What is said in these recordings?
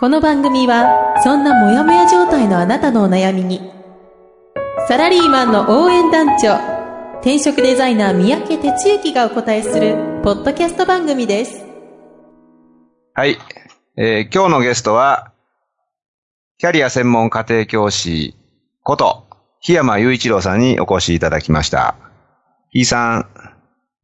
この番組はそんなモヤモヤ状態のあなたのお悩みにサラリーマンの応援団長転職デザイナー三宅哲之がお答えするポッドキャスト番組ですはい。えー今日のゲストは、キャリア専門家庭教師こと、檜山雄一郎さんにお越しいただきました。檜さん。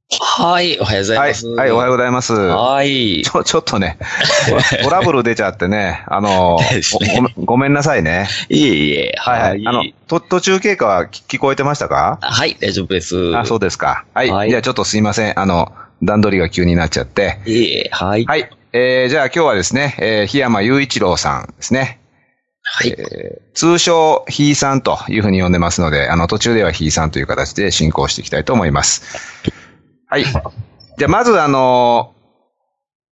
はい、おはようございはいます。。はい、おはようございます。はい。ちょ、ちょっとね、トラブル出ちゃってね、あのねごごめん、なさいね。いえいえ、はいはい。あの、と途中経過は聞聞こえてましたか？はい、大丈夫です。あ、そうですか。はい。はいじゃあちょっとすいません。あの、段取りが急になっちゃって。いえいえ、はい。はい。はい。えー、じゃあ今日はですね、えー、檜山雄一郎さんですね。はい。えー通称、ひいさんというふうに呼んでますので、あの、途中ではひいさんという形で進行していきたいと思います。はい。じゃあ、まず、あの、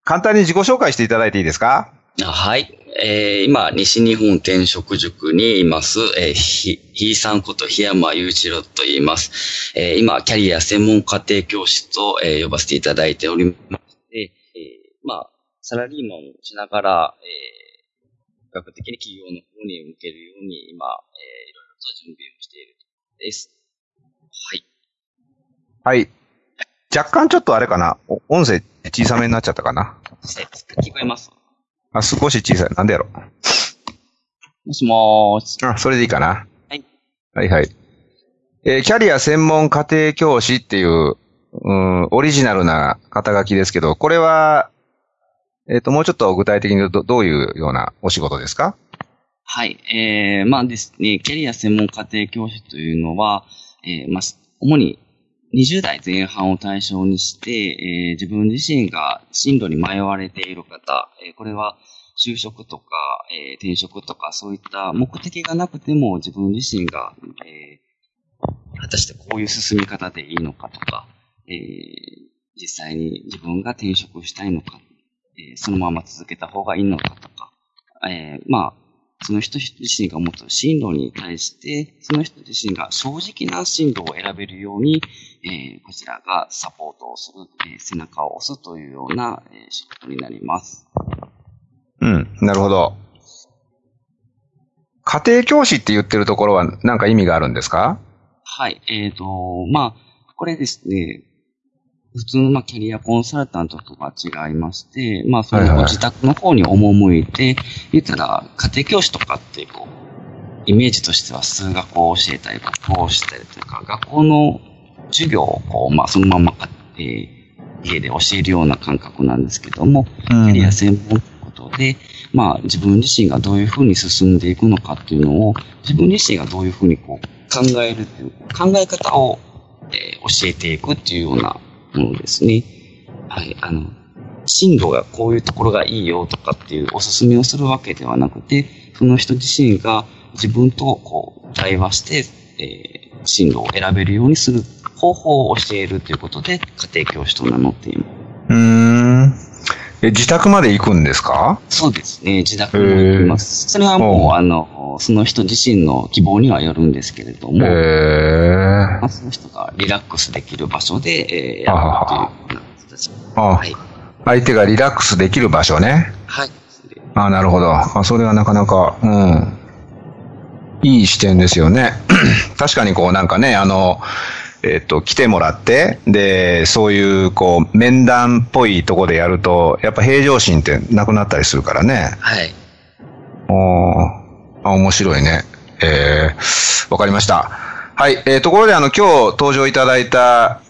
簡単に自己紹介していただいていいですか？はい。えー、今、西日本転職塾にいます、えー、ひ、ひいさんこと檜山雄一郎と言います。えー、今、キャリア専門家庭教師と、えー呼ばせていただいておりまして、えー、まあ、サラリーマンをしながら、えー、比較的に企業の方に向けるように、今、えー、いろいろと準備をしているところです。はい。はい。若干ちょっとあれかな。お音声小さめになっちゃったかな。え聞こえますあ、少し小さい。なんでやろ。もしもーし。あ、それでいいかな。はい。はいはい。えーキャリア専門家庭教師っていう、うん、オリジナルな肩書きですけど、これは、えっ、と、もうちょっと具体的に言うとどういうようなお仕事ですか？はい。えー、まあですね、キャリア専門家庭教師というのは、えー、まあ、主に20代前半を対象にして、えー、自分自身が進路に迷われている方、えー、これは就職とか、えー、転職とか、そういった目的がなくても自分自身が、え、果たしてこういう進み方でいいのかとか、え、実際に自分が転職したいのか、え、そのまま続けた方がいいのかとか、え、まあ、その人自身が持つ進路に対して、その人自身が正直な進路を選べるように、えーこちらがサポートをする、えー背中を押すというような、えー仕事になります。うん、なるほど。家庭教師って言ってるところは何か意味があるんですか？はい。えっ、と、まあ、これですね、普通の、まあ、キャリアコンサルタントとは違いまして、まあ、そのご自宅の方に赴いて、言ったら、家庭教師とかって、こう、イメージとしては数学を教えたり、国語を教えたりというか、学校の授業を、こう、まあ、そのまま、えー家で教えるような感覚なんですけども、キャリア専門ということで、まあ自分自身がどういうふうに進んでいくのかっていうのを、自分自身がどういうふうにこう考えるっていう、考え方を、えー教えていくっていうようなものですね。はい、あの、進路がこういうところがいいよとかっていうおすすめをするわけではなくて、その人自身が自分とこう対話して、えー進路を選べるようにする方法を教えるということで、家庭教師と名乗っています。うーん。え、自宅まで行くんですか？そうですね。自宅に行きます。それはもう、あの、その人自身の希望にはよるんですけれども、えーまあ、その人がリラックスできる場所で、えー、やるという形。あ、はい。相手がリラックスできる場所ね。はい。あなるほど。あそれはなかなか、うん。いい視点ですよね。確かにこうなんかね、あの、えっ、と、来てもらって、で、そういう、こう、面談っぽいとこでやると、やっぱ平常心ってなくなったりするからね。はい。おーあ、面白いね。えー、わかりました。はい。えー、ところであの、今日登場いただいた、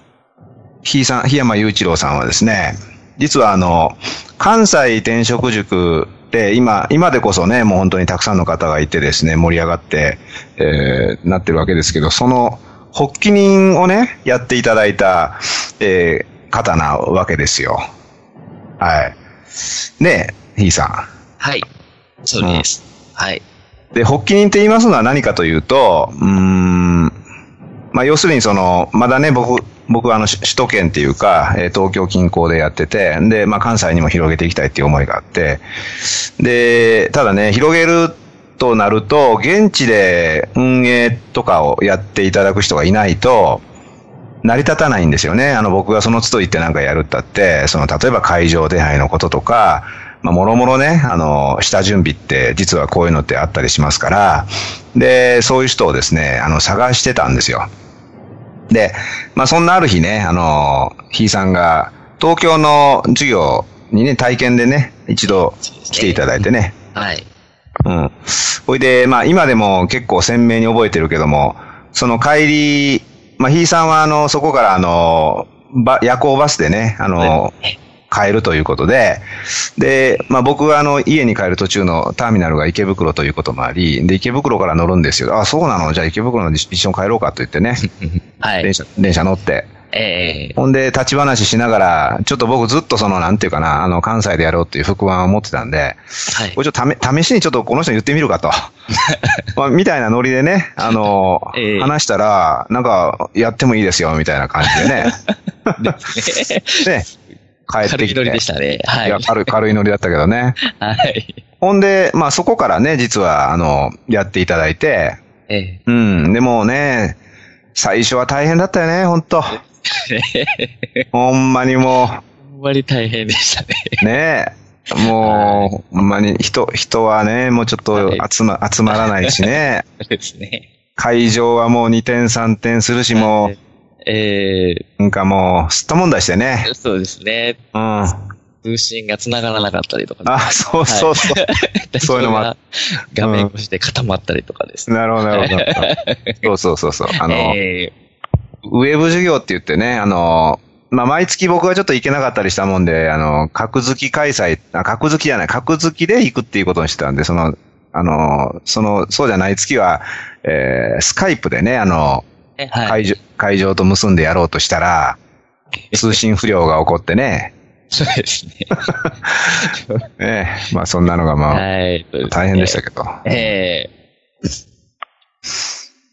ひいさん、檜山雄一郎さんはですね、実はあの、関西転職塾で、今、今でこそね、もう本当にたくさんの方がいてですね、盛り上がって、えー、なってるわけですけど、その、発起人をね、やっていただいた、えー、方なわけですよ。はい。ねえ、ひいさん。はい。そうです。はい。で、発起人って言いますのは何かというと、うーん、まあ、要するにその、まだね、僕、僕はあの、し首都圏っていうか、えー東京近郊でやってて、で、まあ、関西にも広げていきたいっていう思いがあって、で、ただね、広げるとなると、現地で運営とかをやっていただく人がいないと、成り立たないんですよね。あの、僕がその都度行ってなんかやるったって、その、例えば会場手配のこととか、まあ、もろもろね、あの、下準備って、実はこういうのってあったりしますから、で、そういう人をですね、あの、探してたんですよ。で、まあ、そんなある日ね、あの、ひいさんが、東京の授業にね、体験でね、一度来ていただいてね、はい。うん。ほいで、まあ今でも結構鮮明に覚えてるけども、その帰り、まあひいさんはあの、そこからあの、ば夜行バスでね、あの、帰るということで、で、まあ僕はあの、家に帰る途中のターミナルが池袋ということもあり、で、池袋から乗るんですよ。あ、そうなの？じゃあ池袋の一緒に帰ろうかと言ってね、はい電。車、電車乗って。ええほんで、立ち話しながら、ちょっと僕ずっとその、なんていうかな、あの、関西でやろうっていう不安を持ってたんで、はいこ。れちょっと試試しにちょっとこの人に言ってみるかと。まあ、みたいなノリでね、あの、ええ話したら、なんか、やってもいいですよ、みたいな感じでね。ね、帰ってきて。軽いノリでしたね。はいい。や軽い、軽いノリだったけどね。はい。ほんで、まあそこからね、実は、あの、やっていただいて、えうん、でもね、最初は大変だったよね、ほんと。え。ほんまにもあんまり大変でしたね。う、ねもう、ほんまに人、人はね、もうちょっと集ま、集まらないしね。そうですね。会場はもう2点3点するし、もう、ええなんかもう、すったもんだしてね。そうですね。うん。あ、通信が繋がらなかったりとかね、そうそうそう。そういうのもあ画面越しで固まったりとかですね。なるほど、なるほど。そうそうそうそう。あの、えウェブ授業って言ってね、あの、まあ、毎月僕はちょっと行けなかったりしたもんで、あの、格付き開催、あ、格付きじゃない、格付きで行くっていうことにしてたんで、その、あの、その、そうじゃない月は、えー、スカイプでね、あの、えはい。会場、会場と結んでやろうとしたら、通信不良が起こってね、そうですね。え えまあそんなのがまあ、はい。大変でしたけど。ええ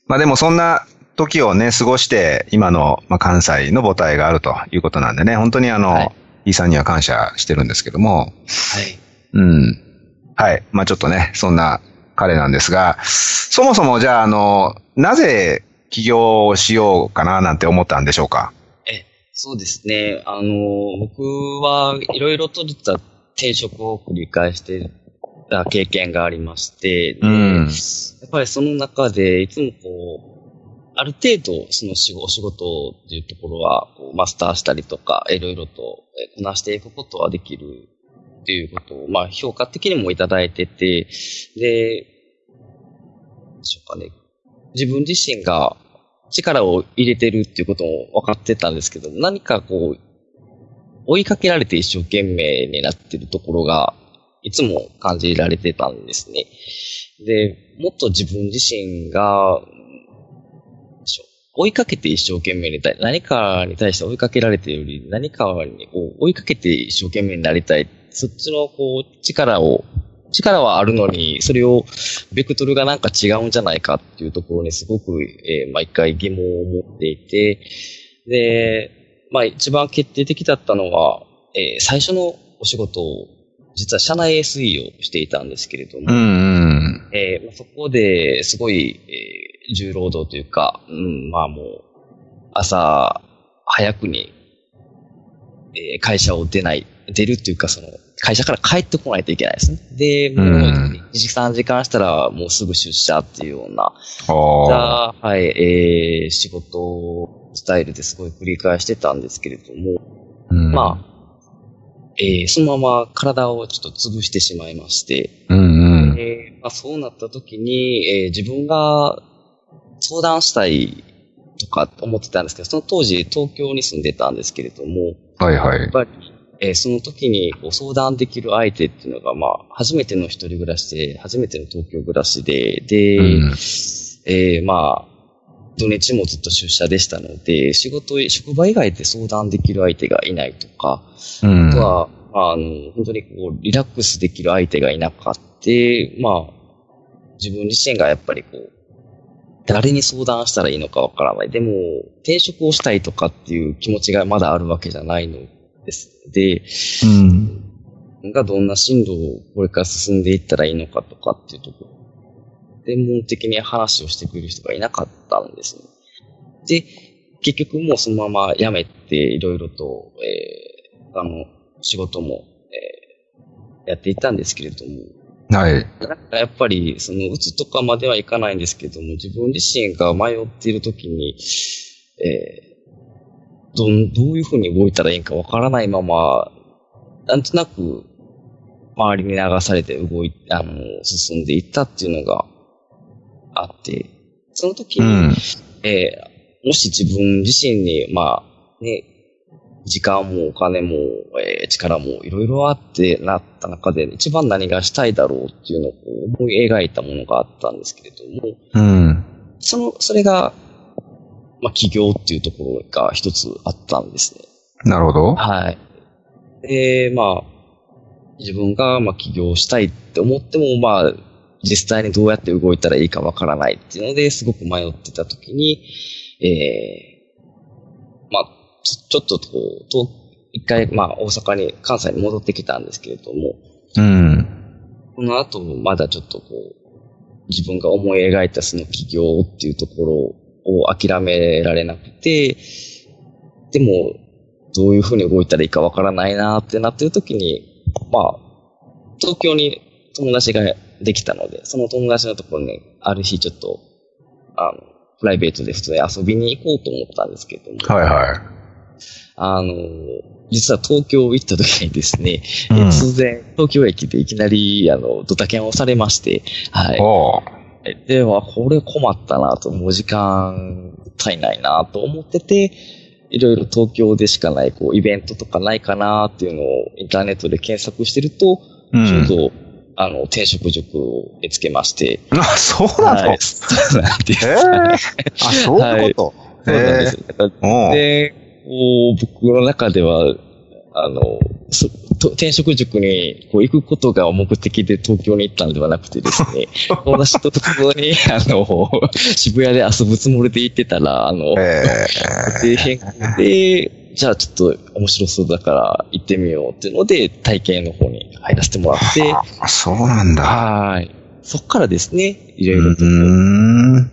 まあでもそんな時をね、過ごして、今の、まあ、関西の母体があるということなんでね、本当にあの、はいイーさんには感謝してるんですけども、はい。うん。はい。まあちょっとね、そんな彼なんですが、そもそもじゃあ、あの、なぜ起業をしようかななんて思ったんでしょうか？え、そうですね。あの、僕はいろいろと実は転職を繰り返してた経験がありまして、でうんやっぱりその中でいつもこう、ある程度その仕事お仕事っていうところはマスターしたりとか、いろいろとこなしていくことはできるっていうことを、まあ評価的にもいただいてて、で、でしょうかね。自分自身が力を入れてるっていうことも分かってたんですけど、何かこう、追いかけられて一生懸命になってるところが、いつも感じられてたんですね。で、もっと自分自身が、追いかけて一生懸命になりたい。何かに対して追いかけられているより、何かに追いかけて一生懸命になりたい。そっちのこう力を、力はあるのに、それを、ベクトルがなんか違うんじゃないかっていうところにすごく、えー毎回疑問を持っていて、で、まあ一番決定的だったのは、えー最初のお仕事を、実は社内 SE をしていたんですけれども、うんうん。えーまあそこですごい、えー重労働というか、うん、まあもう、朝早くに、えー会社を出ない、出るっていうか、その、会社から帰ってこないといけないですね。で、もう、うん2時間時間したらもうすぐ出社っていうような、じゃあ、はい、えー仕事スタイルですごい繰り返してたんですけれども、うんまあ、えーそのまま体をちょっと潰してしまいまして、うんうん。えーまあ、そうなった時に、えー自分が相談したいとか思ってたんですけど、その当時東京に住んでたんですけれども、はいはい。やっぱり、えーその時にこう相談できる相手っていうのが、まあ、初めての一人暮らしで、初めての東京暮らしで、で、うんえーまあ、土日もずっと出社でしたので、仕事、職場以外で相談できる相手がいないとか、うんあとは、まあ、あの、本当にこう、リラックスできる相手がいなかった。まあ、自分自身がやっぱりこう、誰に相談したらいいのかわからない。でも、転職をしたいとかっていう気持ちがまだあるわけじゃないのです。で、うん。がどんな進路をこれから進んでいったらいいのかとかっていうところ。専門的に話をしてくれる人がいなかったんですね。で、結局もうそのまま辞めていろいろと、えー、あの、仕事も、えー、やっていたんですけれども、はい。なんかやっぱり、その、打つとかまではいかないんですけども、自分自身が迷っているときに、えー、どん、どういうふうに動いたらいいんかわからないまま、なんとなく、周りに流されて動い、あの、進んでいったっていうのがあって、その時に、うん。えーもし自分自身に、まあ、ね、時間もお金も、えー力もいろいろあってなった中で、一番何がしたいだろうっていうのを思い描いたものがあったんですけれども、うん。その、それが、まあ、起業っていうところが一つあったんですね。なるほど。はい。で、まあ、自分が、まあ、起業したいって思っても、まあ、実際にどうやって動いたらいいかわからないっていうのですごく迷ってた時に、えー、まあ、ちょちょっとこう、と一回、まあ、大阪に、関西に戻ってきたんですけれども、うん。この後もまだちょっとこう、自分が思い描いたその起業っていうところを諦められなくて、でも、どういうふうに動いたらいいかわからないなってなってる時に、まあ、東京に友達ができたので、その友達のところに、ある日ちょっと、あの、プライベートで普通に遊びに行こうと思ったんですけれども、はいはあの、実は東京行った時にですね、うん。え突然東京駅でいきなり、あの、ドタキャンをされまして、はい。では、これ困ったなと、もう時間足りないなと思ってて、いろいろ東京でしかない、こう、イベントとかないかなっていうのをインターネットで検索してると、うん。ちょうど、あの、転職塾を見つけまして、あ、そうなの、はい、そうなんです。ええあ、そういうこと。そうなんです。で、こう、僕の中では、あの、転職塾にこう行くことが目的で東京に行ったのではなくてですね、友達と普通に、あの、渋谷で遊ぶつもりで行ってたら、あの、えで、変更で、じゃあちょっと面白そうだから行ってみようっていうので、体験の方に入らせてもらって、あ、そうなんだ。はい。そっからですね、いろいろと、うーん。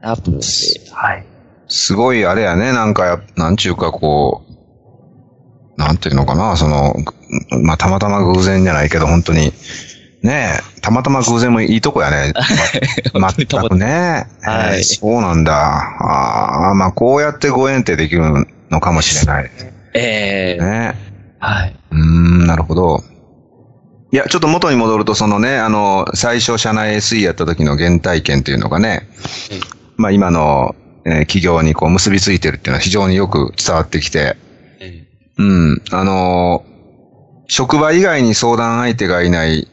なと思って、はい。すごいあれやね、なんかや、なんちゅうかこう、なんていうのかな、その、ぐまあ、たまたま偶然じゃないけど、本当に、ねえ、たまたま偶然もいいとこやね。ま全くね。はいえーそうなんだ。ああ、まあ、こうやってご縁ってできるのかもしれない。ええね。はい。うーん、なるほど。いや、ちょっと元に戻ると、そのね、あの、最初、社内 SE やった時の原体験っていうのがね、まあ今の、えー企業にこう結びついてるっていうのは非常によく伝わってきて、えうん、あのー職場以外に相談相手がいない、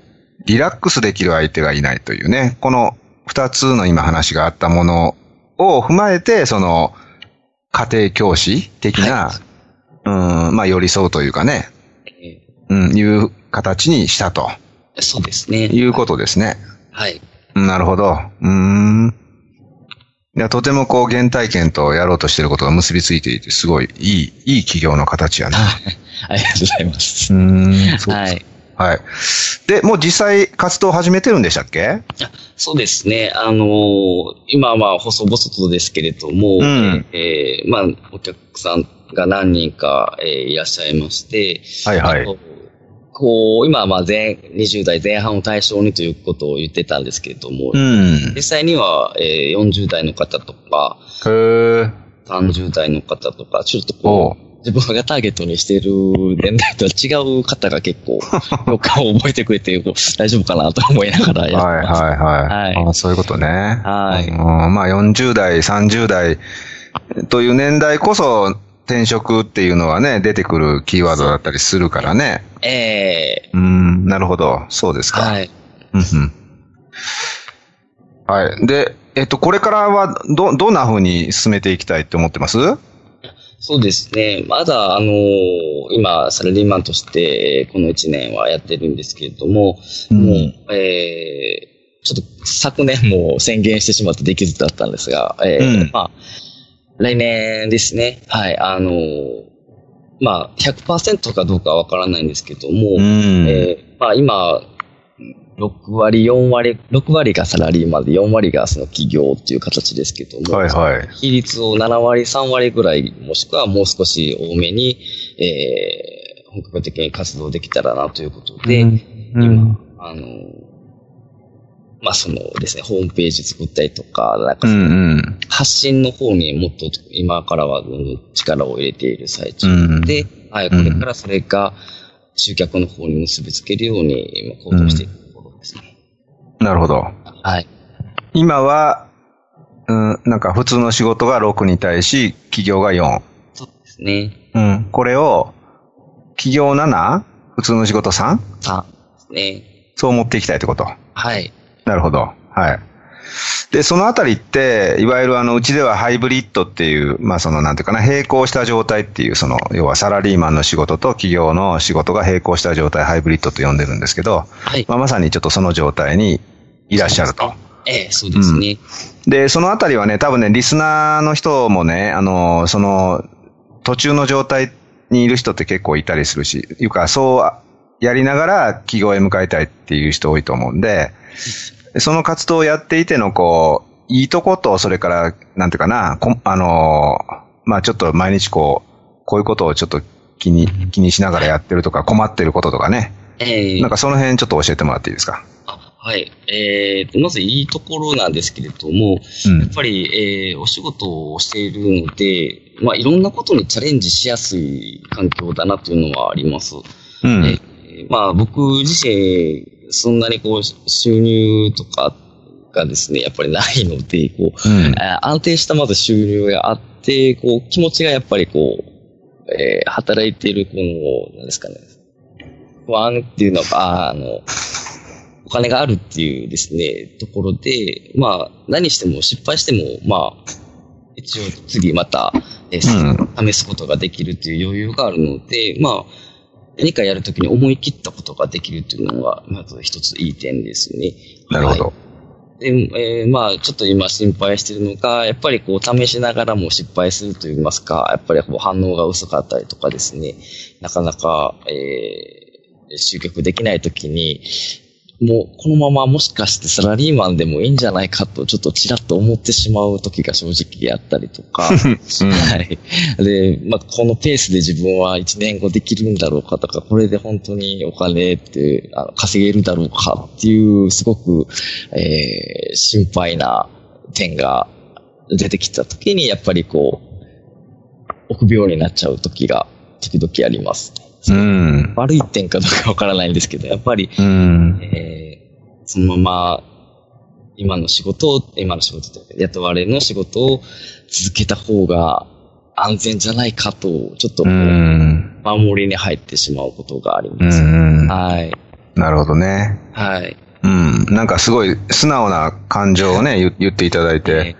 リラックスできる相手がいないというね、この二つの今話があったものを踏まえて、その、家庭教師的な、うん、まあ寄り添うというかね、えうん、いう形にしたとえそうですね。いうことですね。はい。うんなるほど。うーん。いや、とてもこう原体験とやろうとしていることが結びついていて、すごいいい、いい企業の形やね。ありがとうございます。うーん。そうはい。はい。で、もう実際活動を始めてるんでしたっけ？そうですね。あのー今はまあ、細々とですけれども、うんえーまあ、お客さんが何人か、えーいらっしゃいまして、はいはいこう、今はまあ前、20代前半を対象にということを言ってたんですけれども、うん。実際には、えー40代の方とか、へー。30代の方とか、ちょっとおこう、自分がターゲットにしている年代とは違う方が結構、よく覚えてくれて、大丈夫かなと思いながらやはいってます。はいはい。はいあそういうことね。はいうんまあ40代、30代という年代こそ転職っていうのはね、出てくるキーワードだったりするからね。えうん、なるほど。そうですか。ーはい。うんうんはい。で、えっと、これからはど、どんな風に進めていきたいって思ってます？そうですね。まだ、あのー今、サラリーマンとして、この1年はやってるんですけれども、うんもう、えーちょっと昨年も宣言してしまってできずだったんですが、えーうんまあ、来年ですね、はい、あのまあ、100%かどうかはわからないんですけども、うん。えーまあ今、6割、4割、6割がサラリーマンで4割がその企業っていう形ですけども、はいはい。比率を7割、3割ぐらい、もしくはもう少し多めに、えー本格的に活動できたらなということで、うん今、あの、まあ、そのですね、ホームページ作ったりとか、なんかうそのんうん。発信の方にもっと今からは力を入れている最中うんで、はい、これからそれが集客の方に結びつけるように今行動しているところですね。なるほど。はい。今は、うん、なんか普通の仕事が6に対し、企業が4。そうですね。うん。これを、企業 7? 普通の仕事 3? さですね。そう持っていきたいってこと？はい。なるほど。はい。で、そのあたりって、いわゆるあの、うちではハイブリッドっていう、まあその、なんていうかな、並行した状態っていう、その、要はサラリーマンの仕事と企業の仕事が並行した状態、ハイブリッドと呼んでるんですけど、はい。まあまさにちょっとその状態にいらっしゃると。ええそうですね。で、そのあたりはね、多分ね、リスナーの人もね、あの、その、途中の状態にいる人って結構いたりするし、いうか、そうやりながら企業へ向かいたいっていう人多いと思うんで、その活動をやっていての、こう、いいとこと、それから、なんていうかな、こあの、まあちょっと毎日こう、こういうことをちょっと気に、気にしながらやってるとか、困ってることとかね、ええなんかその辺ちょっと教えてもらっていいですか？あはい。えーと、まずいいところなんですけれども、うんやっぱり、えーお仕事をしているので、まあ、いろんなことにチャレンジしやすい環境だなというのはあります。うん。えーまあ、僕自身、そんなにこう、収入とかがですね、やっぱりないので、こう、うん。あ安定したまず収入があって、こう、気持ちがやっぱりこう、えー働いている、この、なんですかね、不安っていうのが、あの、お金があるっていうですね、ところで、まあ、何しても失敗しても、まあ、一応次また、えー試すことができるっていう余裕があるので、まあ、何かやるときに思い切ったことができるっていうのが、まず一ついい点ですね。なるほど。で、えーまあ、ちょっと今心配してるのが、やっぱりこう、試しながらも失敗すると言いますか、やっぱりこう反応が薄かったりとかですね、なかなか、えー、集客できないときに、もう、このままもしかしてサラリーマンでもいいんじゃないかと、ちょっとちらっと思ってしまう時が正直あったりとか、はい。で、まあ、このペースで自分は1年後できるんだろうかとか、これで本当にお金ってあの稼げるだろうかっていう、すごく、えー心配な点が出てきた時に、やっぱりこう、臆病になっちゃう時が時々あります。うん。悪い点かどうかわからないんですけど、やっぱり、うん。えーそのまま、今の仕事を、今の仕事と雇われの仕事を続けた方が安全じゃないかと、ちょっと。守りに入ってしまうことがありうます。ん。はい。なるほどね。はい。うん。なんかすごい素直な感情をね、言言っていただいて。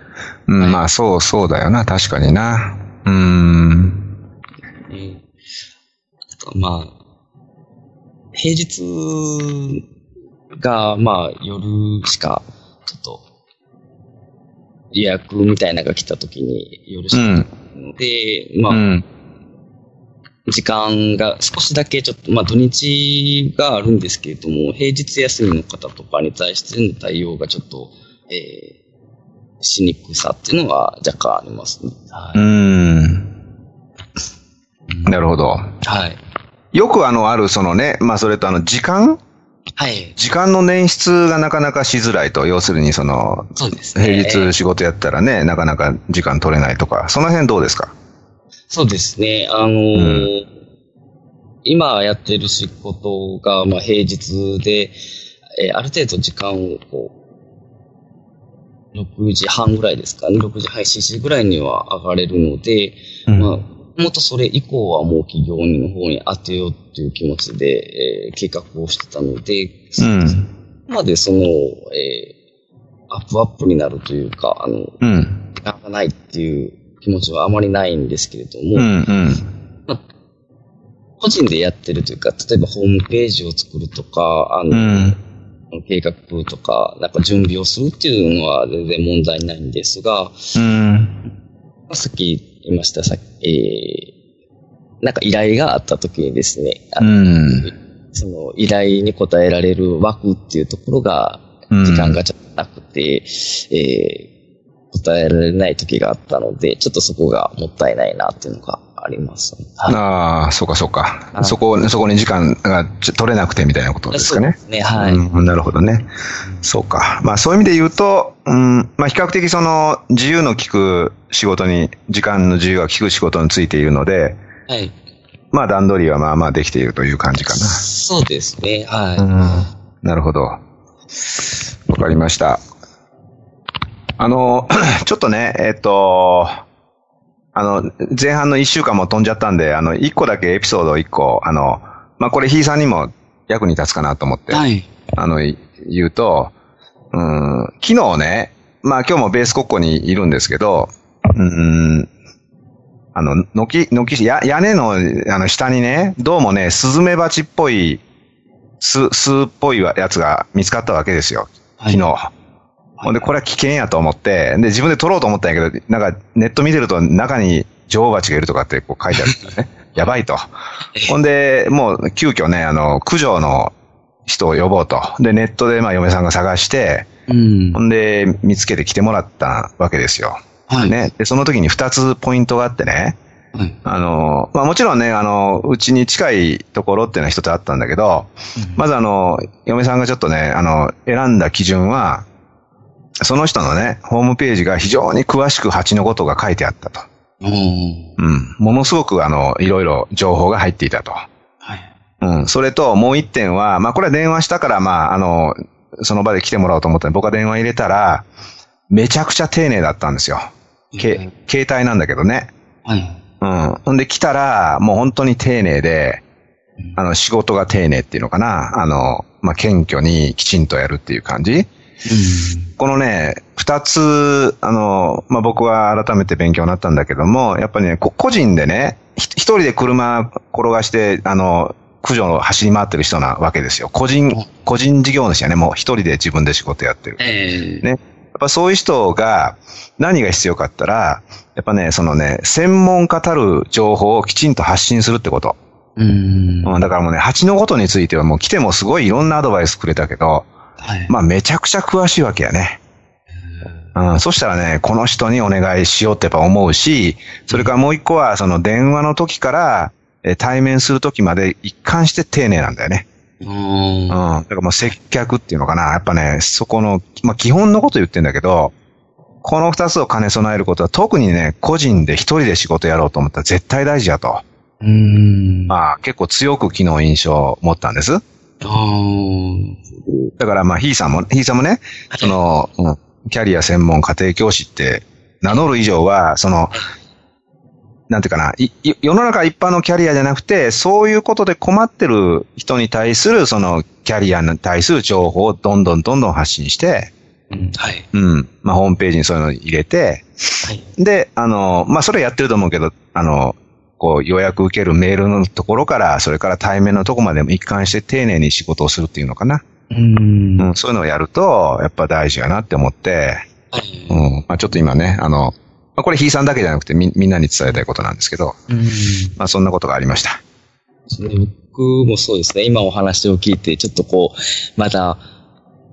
うん、はいまあそう、そうだよな、確かにな。うん。えーあとまあ、平日が、まあ、夜しか、ちょっと、予約みたいなのが来た時に、夜しか、うん。で、まあ、うん。時間が少しだけちょっと、まあ土日があるんですけれども、平日休みの方とかに対しての対応がちょっと、えー、しにくさっていうのが若干ありますね。はうい。ん。なるほど。はい。よくあの、あるそのね、まあそれとあの、時間？はい。時間の捻出がなかなかしづらいと。要するにその、そうですね。平日仕事やったらね、なかなか時間取れないとか、その辺どうですか？そうですね。あのー今やってる仕事が、まあ、平日で、えーある程度時間をこう、6時半ぐらいですかね。6時半、7時ぐらいには上がれるので、うんまあ、もっとそれ以降はもう企業の方に当てようっていう気持ちで、えー計画をしてたので、うん。までその、えーアップアップになるというか、あの、うん。時間がないっていう気持ちはあまりないんですけれども、うん。うん。個人でやってるというか、例えばホームページを作るとか、あの、うん。計画とか、なんか準備をするっていうのは全然問題ないんですが、うん。さっき言いました、さえー、なんか依頼があった時にですね、あうのん。その依頼に応えられる枠っていうところが、うん時間がちょっとなくて、えー答えられない時があったので、ちょっとそこがもったいないなっていうのがあります、ね。はいああ、そうかそうか。はいそこ、そこに時間が取れなくてみたいなことですかね。そうですね、はい。うん、なるほどね。そうか。まあそういう意味で言うと、うん、まあ比較的その自由の利く仕事に、時間の自由が利く仕事についているので、はい。まあ段取りはまあまあできているという感じかそうですね、はい。な。うん。なるほど。わかりました。あの、ちょっとね、えっと、あの、前半の一週間も飛んじゃったんで、あの、一個だけエピソードを一個、あの、まあこれ、ひいさんにも役に立つかなと思って。はい。あの、い言うと、うん、昨日ね、まあ今日もベース国庫にいるんですけど、うん、あの、軒、軒、や屋根のあの下にね、どうもね、スズメバチっぽい、巣、巣っぽいやつが見つかったわけですよ。はい昨日。ほんで、これは危険やと思って、で、自分で撮ろうと思ったんやけど、なんかネット見てると中に女王蜂がいるとかってこう書いてあるんですね。やばいと。ほんで、もう急遽ね、あの、駆除の人を呼ぼうと。で、ネットでまあ嫁さんが探して、うんほ。んで、見つけて来てもらったわけですよ。はい。ね。で、その時に二つポイントがあってね、はい。あの、まあもちろんね、あの、うちに近いところっていうのは一つあったんだけど、まずあの、嫁さんがちょっとね、あの、選んだ基準は、その人のね、ホームページが非常に詳しく蜂のことが書いてあったと。うん。うん。ものすごくあの、いろいろ情報が入っていたと。はい。うん。それと、もう一点は、まあ、これは電話したから、まあ、あの、その場で来てもらおうと思ったんで、僕は電話入れたら、めちゃくちゃ丁寧だったんですよ。け、携帯なんだけどね。はい。うん。ほんで来たら、もう本当に丁寧で、あの、仕事が丁寧っていうのかな。あの、まあ、謙虚にきちんとやるっていう感じ。このね、二つ、あの、まあ、僕は改めて勉強になったんだけども、やっぱりね、こ個人でね、ひ一人で車転がして、あの、駆除の走り回ってる人なわけですよ。個人、個人事業主やね、もう一人で自分で仕事やってる。ええ。ね。やっぱそういう人が何が必要かったら、やっぱね、そのね、専門家たる情報をきちんと発信するってこと。うん。うん、だからもうね、蜂のことについてはもう来てもすごいいろんなアドバイスくれたけど、はい。まあめちゃくちゃ詳しいわけやね。うん、そしたらね、この人にお願いしようってやっぱ思うし、それからもう一個は、その電話の時から、え対面する時まで一貫して丁寧なんだよね。うんうん。だからもう接客っていうのかな。やっぱね、そこの、まあ基本のこと言ってんだけど、この二つを兼ね備えることは特にね、個人で一人で仕事やろうと思ったら絶対大事だと。うん。まあ結構強く昨日印象を持ったんです。だからまあ、ヒーさんも、ヒーさんもね、その、うんキャリア専門家庭教師って名乗る以上は、その、なんていうかな、世の中一般のキャリアじゃなくて、そういうことで困ってる人に対する、その、キャリアに対する情報をどんどんどんどん発信して、うんはい。うん。まあ、ホームページにそういうのを入れて、はい。で、あの、まあ、それやってると思うけど、あの、こう、予約受けるメールのところから、それから対面のとこまでも一貫して丁寧に仕事をするっていうのかな。うん。うん、そういうのをやると、やっぱ大事やなって思って、はい。うん、まあちょっと今ね、あの、まあこれ、ひいさんだけじゃなくてみ、みんなに伝えたいことなんですけど、うん。まあそんなことがありました。僕もそうですね、今お話を聞いて、ちょっとこう、まだ、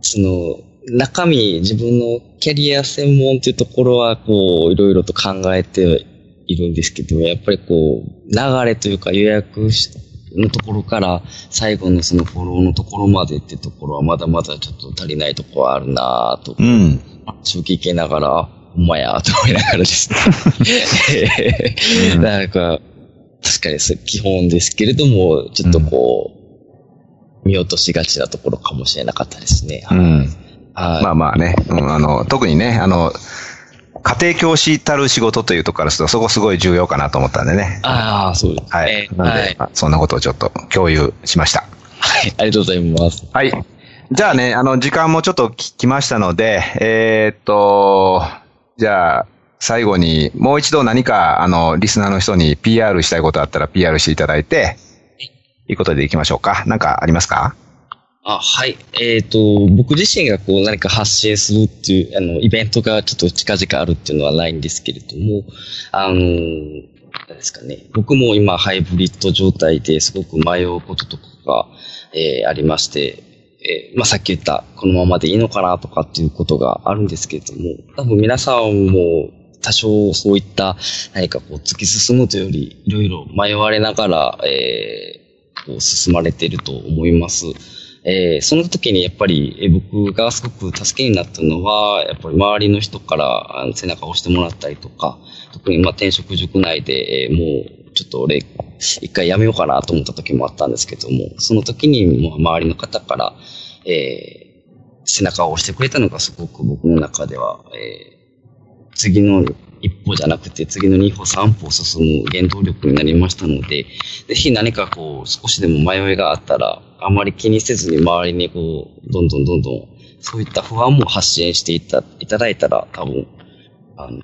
その、中身、自分のキャリア専門っていうところは、こう、いろいろと考えているんですけども、やっぱりこう、流れというか予約しのところから、最後のそのフォローのところまでってところは、まだまだちょっと足りないところはあるなぁと、うん。話を聞きながら、ほんまや、と思いながらですね。うんなんか、確かに基本ですけれども、ちょっとこう、見落としがちなところかもしれなかったですね。はい。うん。はいまあまあね、うん、あの、特にね、あの、家庭教師たる仕事というところからすると、そこすごい重要かなと思ったんでね。ああ、そうですね。はい。なんで、はい。まあそんなことをちょっと共有しました。はい。ありがとうございます。はい。じゃあね、あの、時間もちょっとき来ましたので、えーっと、じゃあ、最後に、もう一度何か、あの、リスナーの人に PR したいことあったら PR していただいて、いいことでいきましょうか。なんかありますか？あ、はい。えっ、と、僕自身がこう何か発信するっていう、あの、イベントがちょっと近々あるっていうのはないんですけれども、あの、何ですかね。僕も今ハイブリッド状態ですごく迷うこととかが、えーありまして、えーまあ、さっき言った、このままでいいのかなとかっていうことがあるんですけれども、多分皆さんも多少そういった何かこう突き進むというより、いろいろ迷われながら、えーこう進まれていると思います。えーその時にやっぱり、えー僕がすごく助けになったのは、やっぱり周りの人からあの背中を押してもらったりとか、特にまあ転職塾内で、えーもうちょっと俺、一回やめようかなと思った時もあったんですけども、その時にもう周りの方から、えー背中を押してくれたのがすごく僕の中では、えー次の一歩じゃなくて次の二歩三歩進む原動力になりましたので、ぜひ何かこう少しでも迷いがあったら、あまり気にせずに周りにこう、どんどんどんどん、そういった不安も発信していたいただいたら、多分、あの、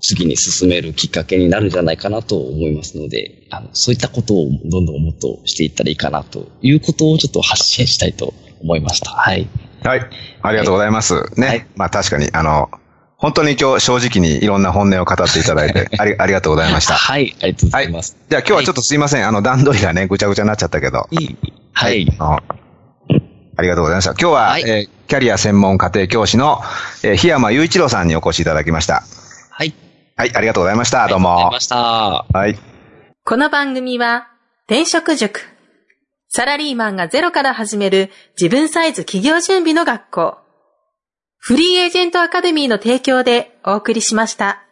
次に進めるきっかけになるんじゃないかなと思いますので、あの、そういったことをどんどんもっとしていったらいいかなということをちょっと発信したいと思いました。はい。はい。ありがとうございます。ね。はいまあ確かに、あの、本当に今日正直にいろんな本音を語っていただいて、ありありがとうございました。はい、ありがとうございます。じゃあ今日はちょっとすいません。あの、段取りがね、ぐちゃぐちゃになっちゃったけど。いいはい。あのありがとうございました。今日は、はいえーキャリア専門家庭教師の、えー檜山雄一郎さんにお越しいただきました。はい。はい、ありがとうございました。どうもありがとうございま。した。はい。この番組は、転職塾。サラリーマンがゼロから始める自分サイズ企業準備の学校。フリーエージェントアカデミーの提供でお送りしました。